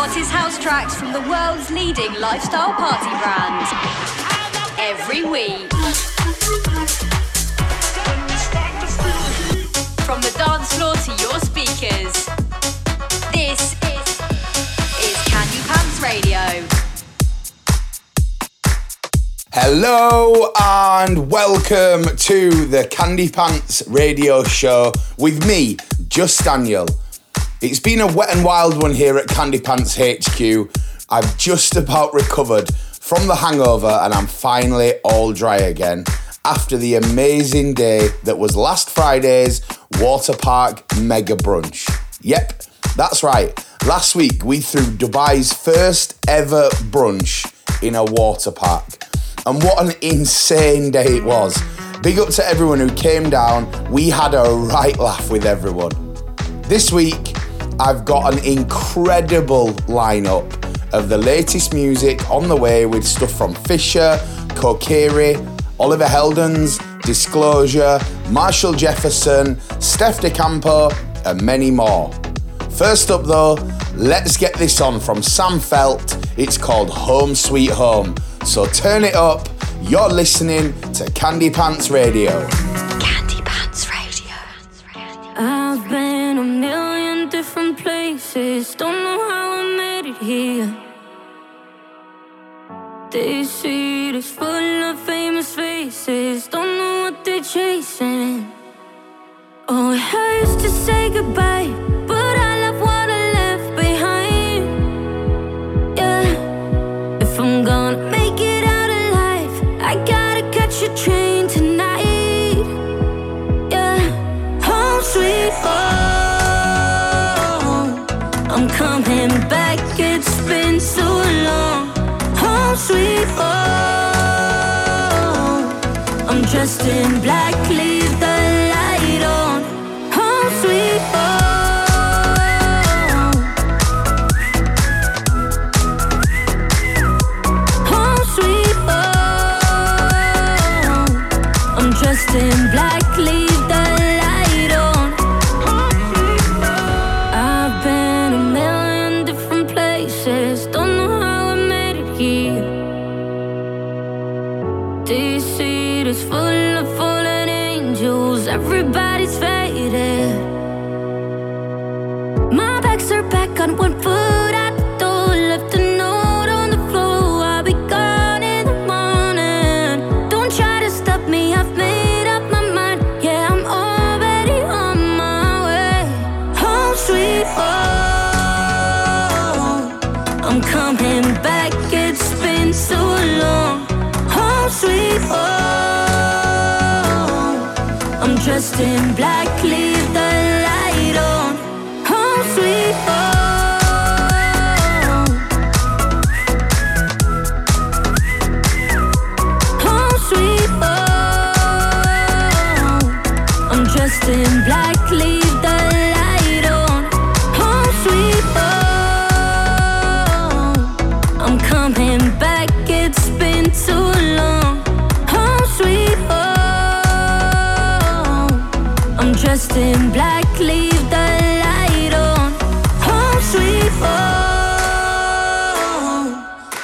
hottest house tracks from the world's leading lifestyle party brand. Every week. From the dance floor to your speakers. This is, is Candy Pants Radio. Hello and welcome to the Candy Pants radio show with me, Just Daniel. It's been a wet and wild one here at Candy Pants HQ. I've just about recovered from the hangover and I'm finally all dry again after the amazing day that was last Friday's Water Park Mega Brunch. Yep, that's right. Last week we threw Dubai's first ever brunch in a water park. And what an insane day it was. Big up to everyone who came down. We had a right laugh with everyone. This week, I've got an incredible lineup of the latest music on the way with stuff from Fisher, Kokiri, Oliver Heldens, Disclosure, Marshall Jefferson, Steff da Campo, and many more. First up though, let's get this on from Sam Feldt. It's called Home Sweet Home. So turn it up. You're listening to Candy Pants Radio. I've been a million different places, don't know how I made it here. They see this full of famous faces, don't know what they're chasing. Oh, it hurts to say goodbye, but I home. I'm dressed in black, leave I'm dressed in black, leave the light on. Home sweet home.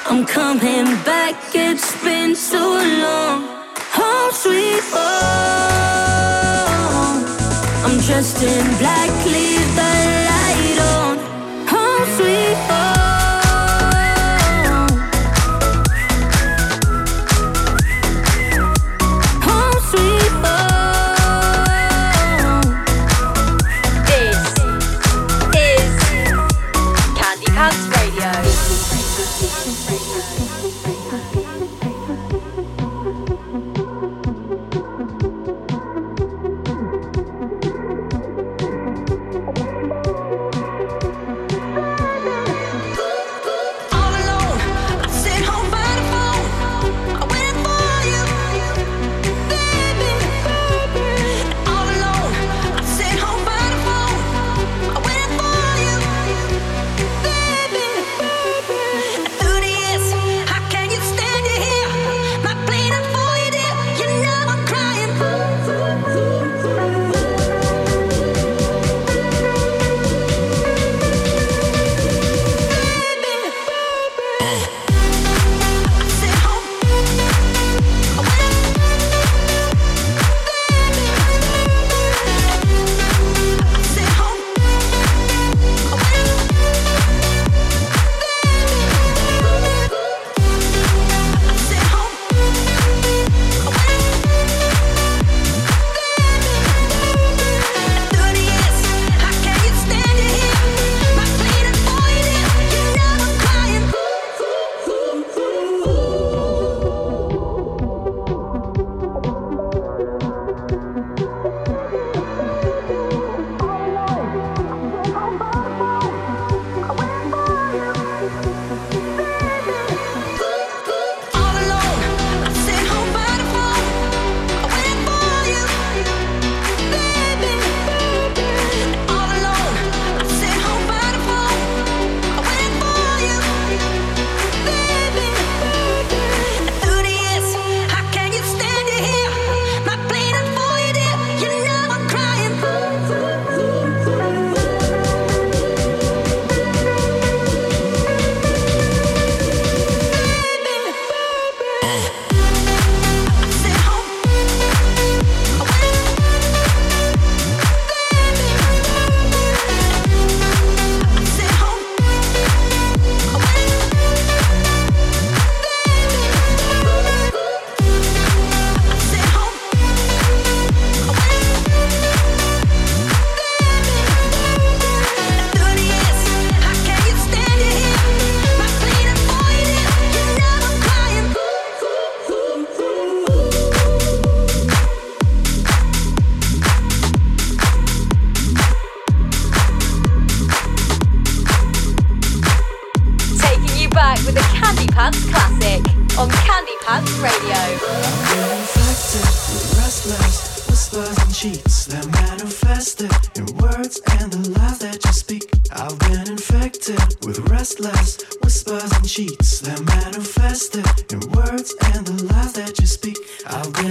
I'm coming back, it's been so long. Home sweet home. I'm dressed in black, leave the light on. Home sweet home.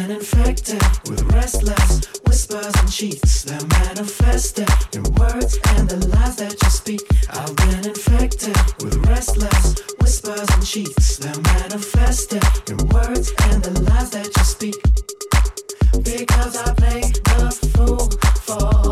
been infected with restless whispers and cheats that manifested in words and the lies that you speak. I've been infected with restless whispers and cheats that manifested in words and the lies that you speak. Because I play the fool for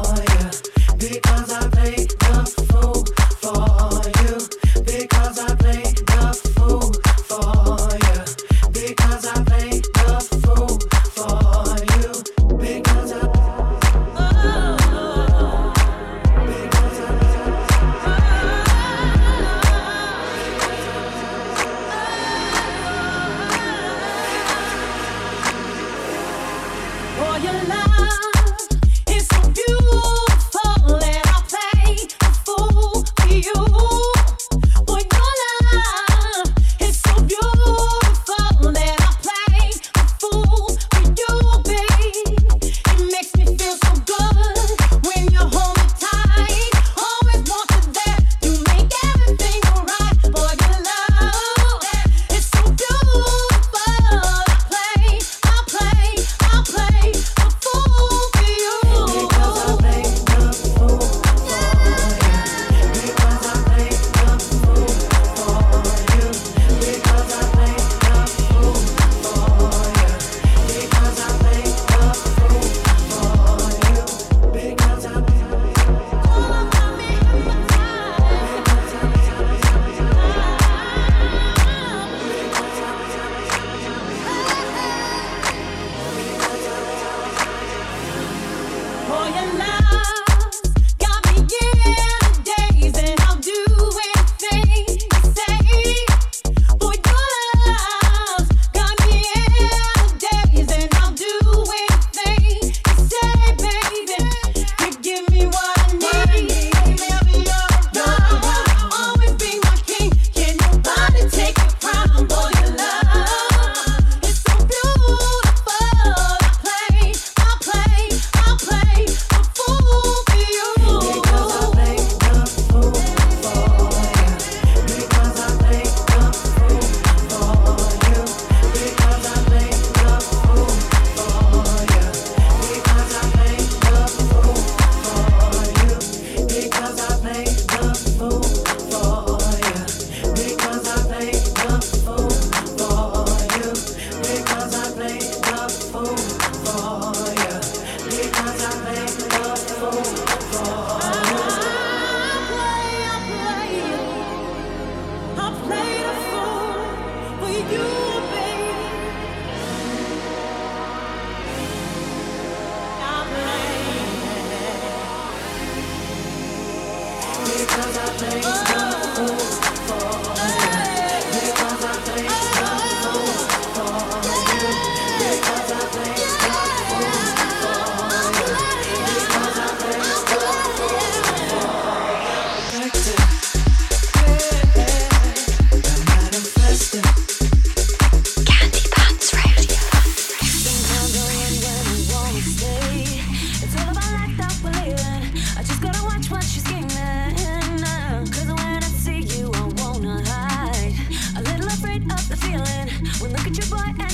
Look at your boy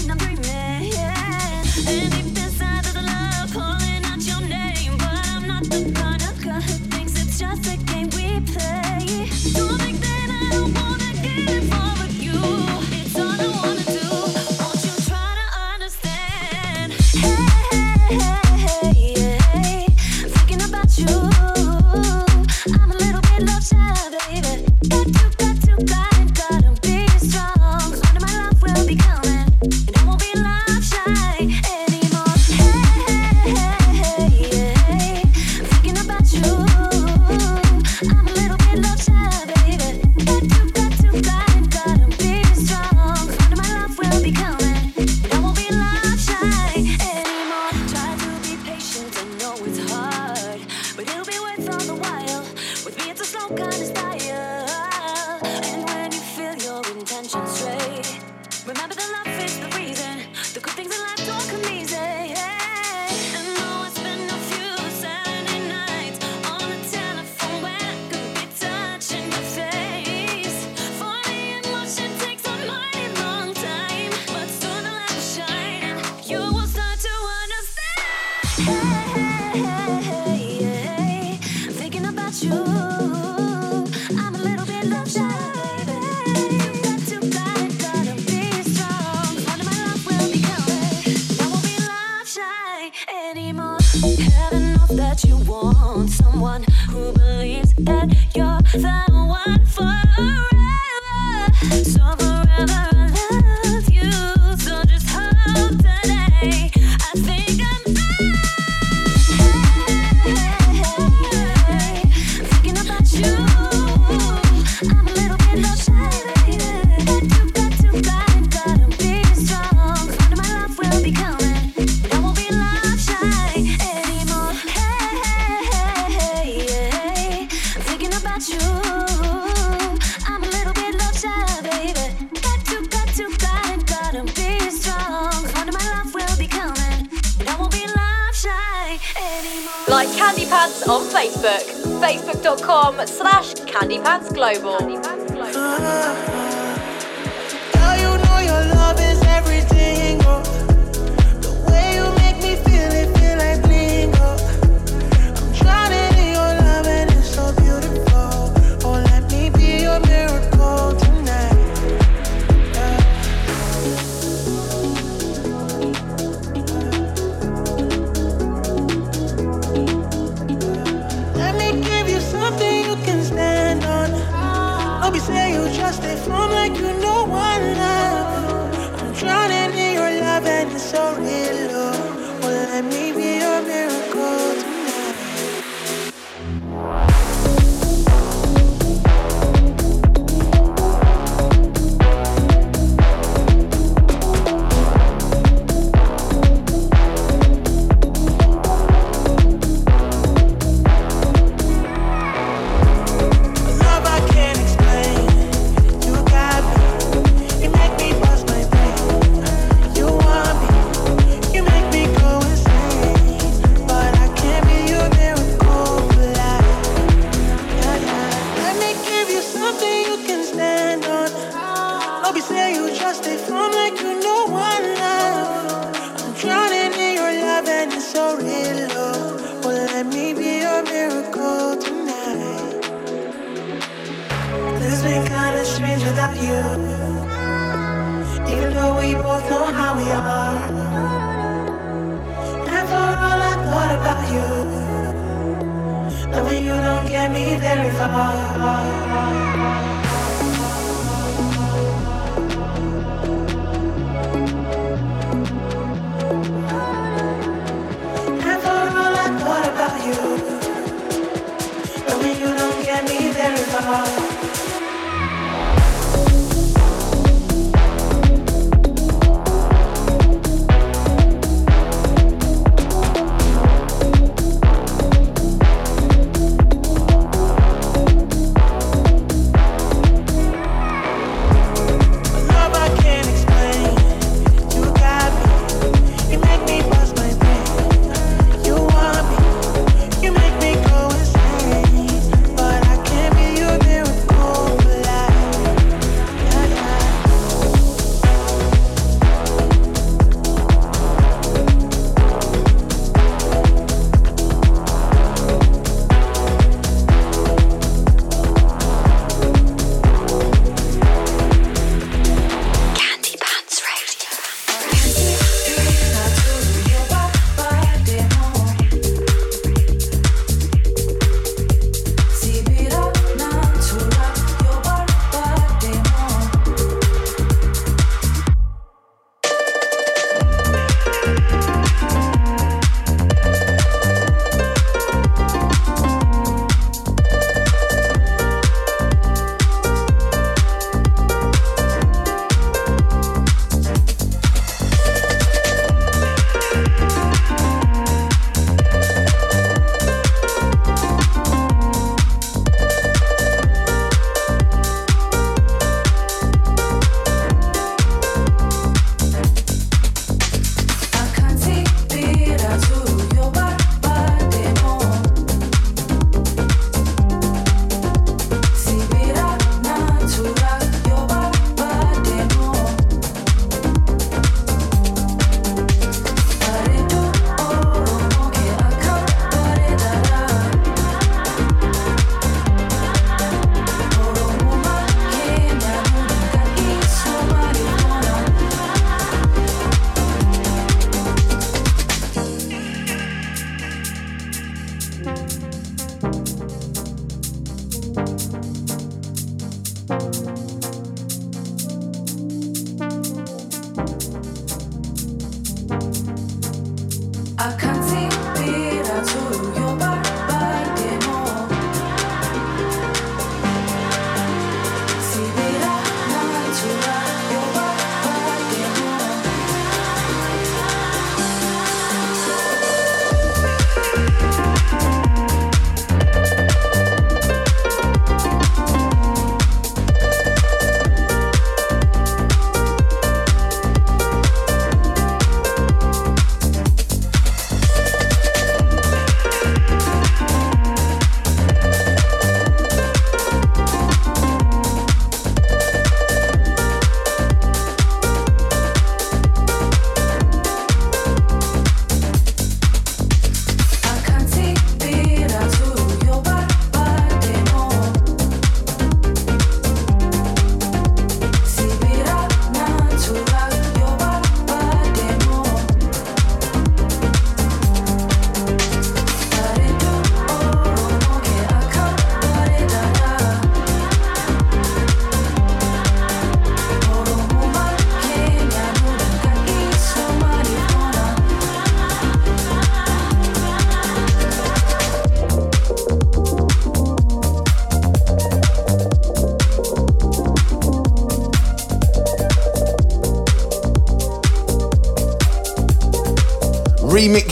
Global. You say you trust me from like you know one love I'm drowning in your love and it's so real. Well let me be your miracle tonight. This be kinda strange without you, even though we both know how we are I thought all I thought about you, when you don't get me very far. Very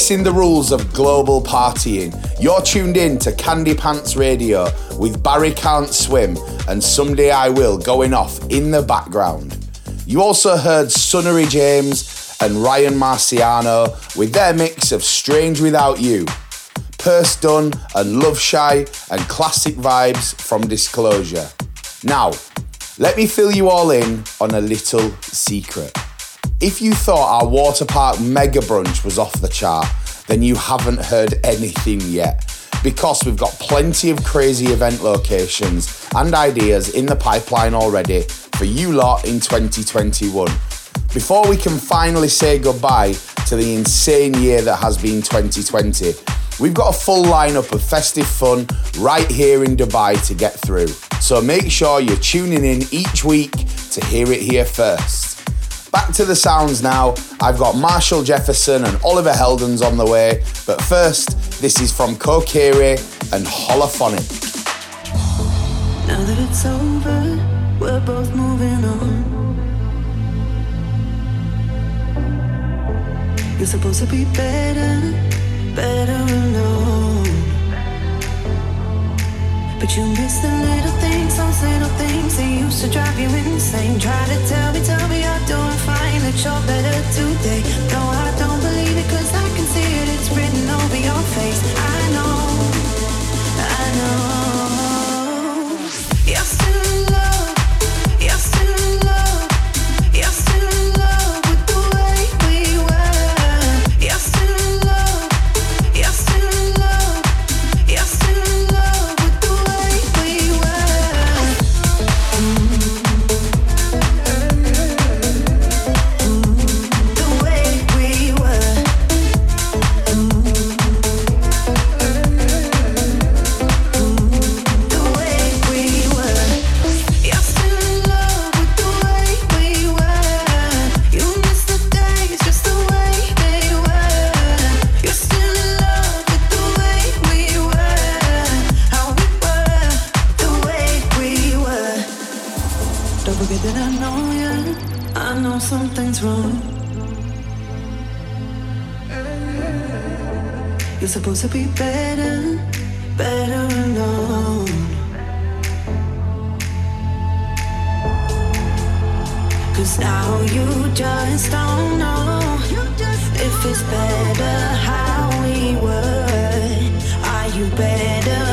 remixing the rules of global partying. You're tuned in to Candy Pants Radio with Barry Can't Swim and Someday I Will going off in the background. You also heard Sunnery James and Ryan Marciano with their mix of Strange Without You, Purse Done and Love Shy and classic vibes from Disclosure. Now, let me fill you all in on a little secret. If you thought our water park mega brunch was off the chart, then you haven't heard anything yet. Because we've got plenty of crazy event locations and ideas in the pipeline already for you lot in 2021. Before we can finally say goodbye to the insane year that has been 2020, we've got a full lineup of festive fun right here in Dubai to get through. So make sure you're tuning in each week to hear it here first. Back to the sounds now. I've got Marshall Jefferson and Oliver Heldens on the way, but first, this is from Kokiri and Holophonic. Now that it's over, we're both moving on. You're supposed to be better, better alone. But you miss the little things, those little things that used to drive you insane. Try to tell me, tell me you're doing fine, that you're better today. No, I don't believe it, cause I can see it, it's written over your face. I know, I know. Supposed to be better, better alone. Cause now you just don't know if it's better how we were. Are you better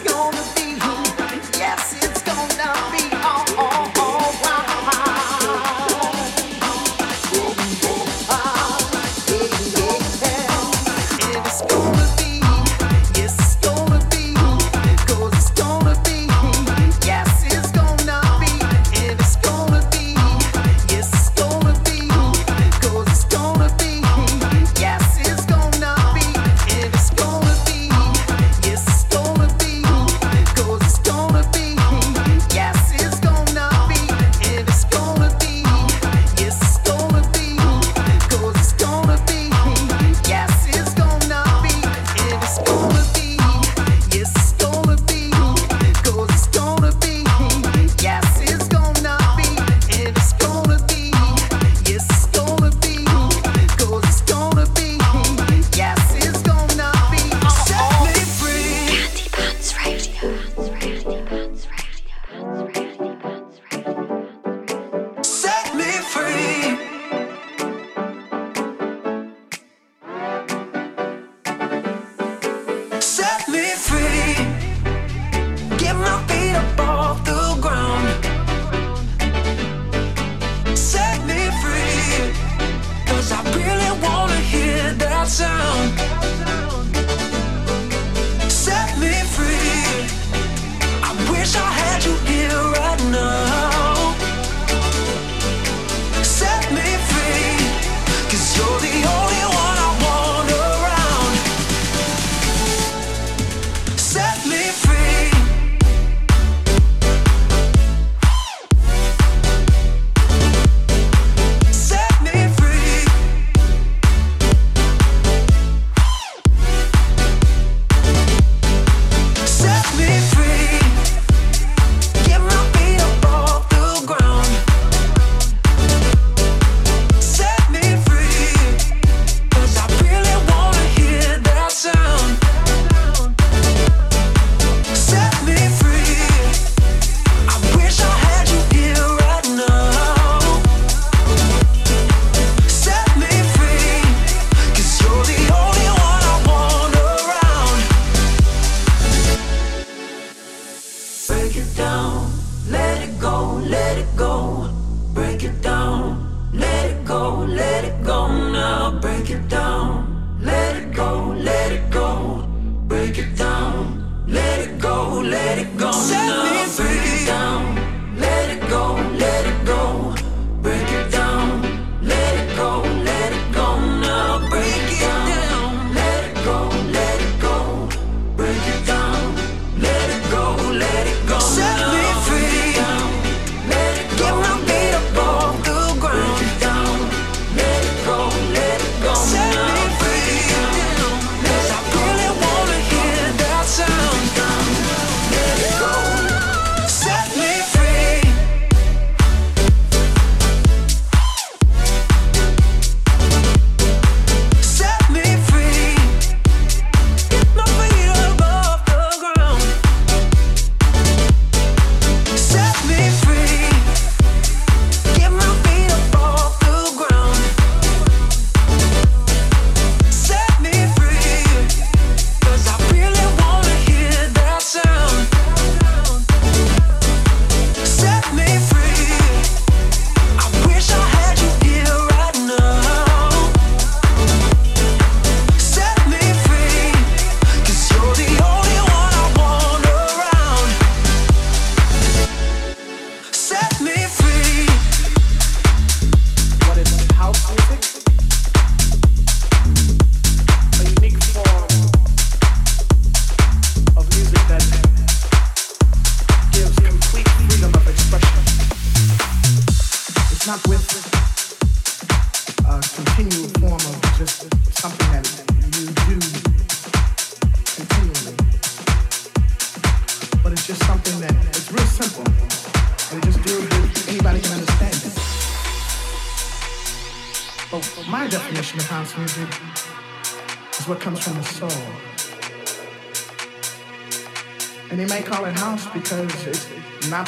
It's.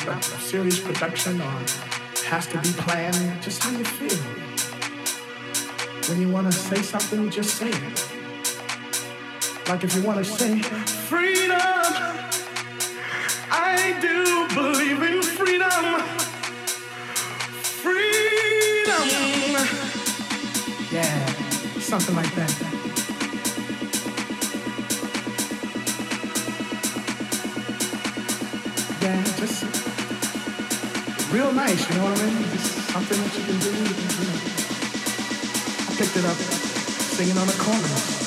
Not a serious production or has to be planned, just how you feel. When you want to say something, just say it. Like if you want to say freedom, I do believe in freedom. Freedom. Yeah, something like that. Real nice, you know what I mean? Something that you can do. You know. I picked it up singing on the corner.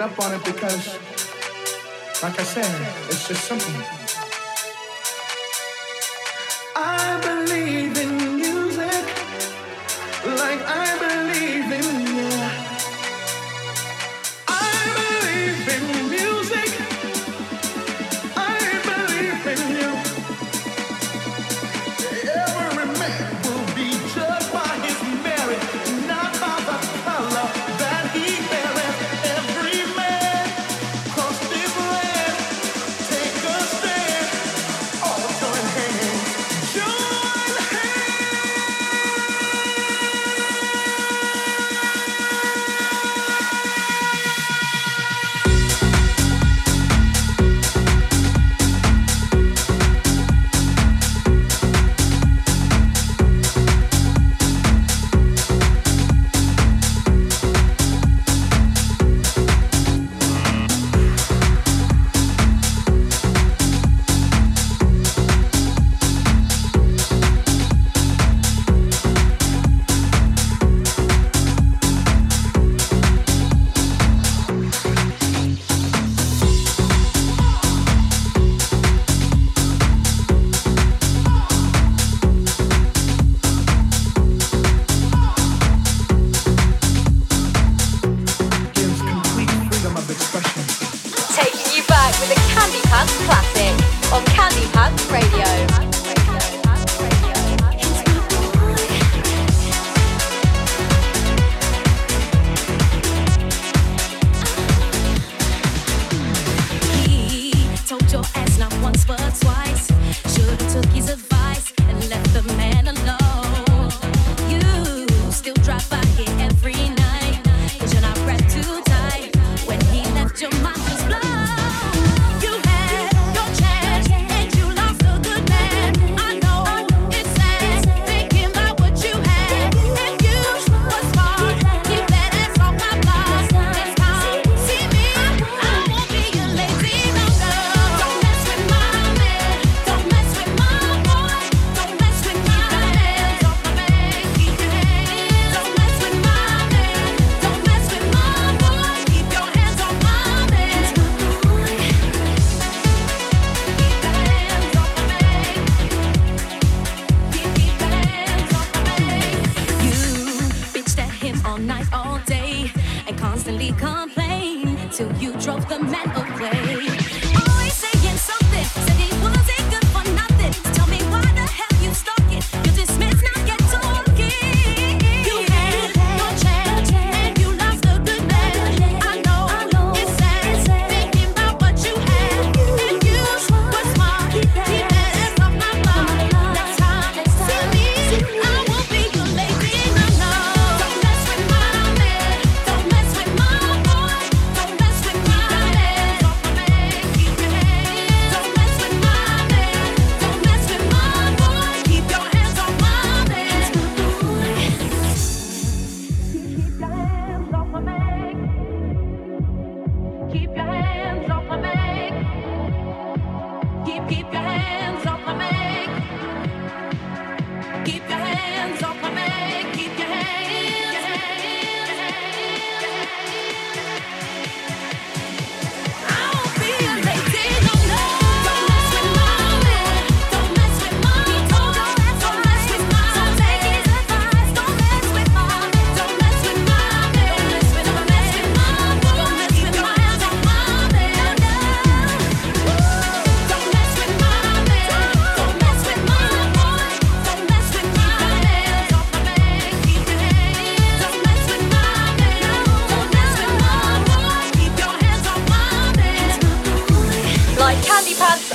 Up on it because, like I said, it's just simple.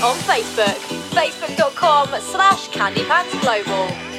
on Facebook, facebook.com slash candypantsglobal.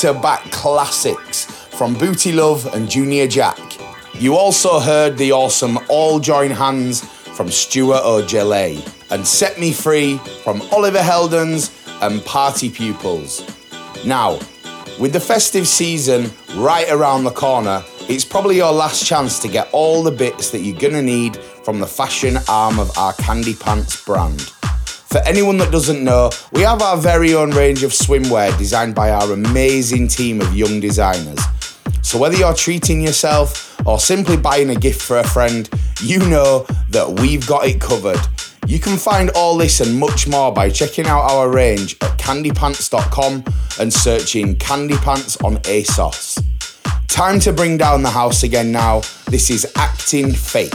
to back classics from Booty Luv and Junior Jack. You also heard the awesome All Join Hands from Stuart Ojelay and Set Me Free from Oliver Heldens and Party Pupils. Now, with the festive season right around the corner, it's probably your last chance to get all the bits that you're gonna need from the fashion arm of our Candy Pants brand. For anyone that doesn't know, we have our very own range of swimwear designed by our amazing team of young designers. So whether you're treating yourself or simply buying a gift for a friend, you know that we've got it covered. You can find all this and much more by checking out our range at candypants.com and searching Candy Pants on ASOS. Time to bring down the house again now. This is Acting fake.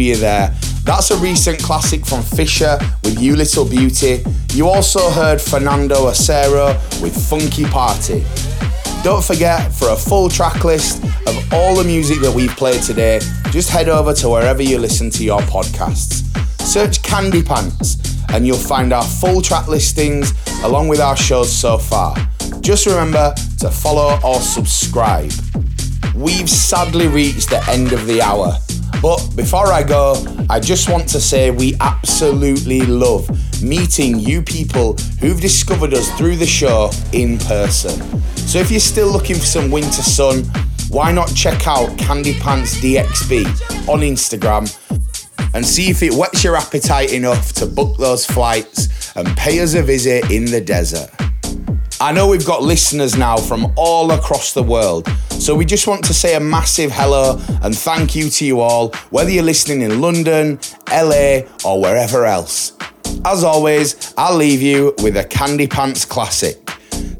For you there. That's a recent classic from Fisher with You Little Beauty. You also heard Fernando Acero with Funky Party. Don't forget, for a full track list of all the music that we've played today, just head over to wherever you listen to your podcasts. Search Candy Pants and you'll find our full track listings along with our shows so far. Just remember to follow or subscribe. We've sadly reached the end of the hour. But before I go, I just want to say we absolutely love meeting you people who've discovered us through the show in person. So if you're still looking for some winter sun, why not check out Candy Pants DXB on Instagram and see if it whets your appetite enough to book those flights and pay us a visit in the desert. I know we've got listeners now from all across the world, so we just want to say a massive hello and thank you to you all, whether you're listening in London, LA, or wherever else. As always, I'll leave you with a Candy Pants classic.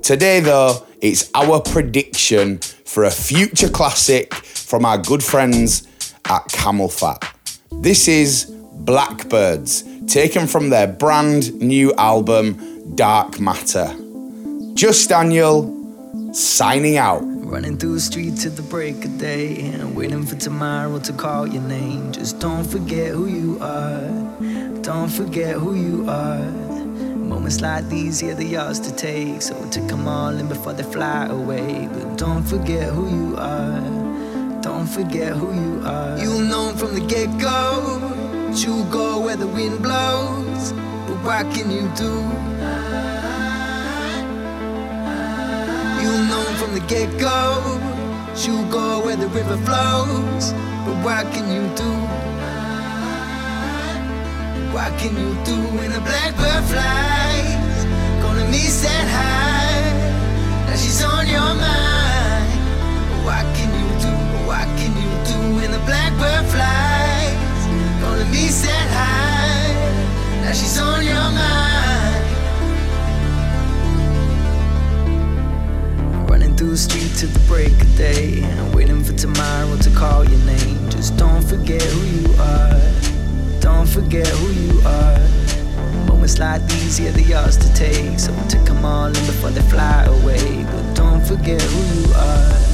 Today, though, it's our prediction for a future classic from our good friends at CamelPhat. This is Blackbirds, taken from their brand new album, Dark Matter. Just Daniel, signing out. Running through the streets at the break of day and waiting for tomorrow to call your name. Just don't forget who you are. Don't forget who you are. Moments like these, yeah, they're yours to take. So take them all in before they fly away. But don't forget who you are. Don't forget who you are. You'll know from the get go. You'll go where the wind blows. But what can you do? You'll know from the get go. You'll go where the river flows. But what can you do? What can you do when a blackbird flies? Gonna meet that high. Now she's on your mind. What can you do? What can you do when the blackbird flies? Gonna meet that high. Now she's on your mind. Through the streets at the break of day waiting for tomorrow to call your name. Just don't forget who you are. Don't forget who you are. Moments like these, yeah, they're yours to take. So take them all in before they fly away. But don't forget who you are.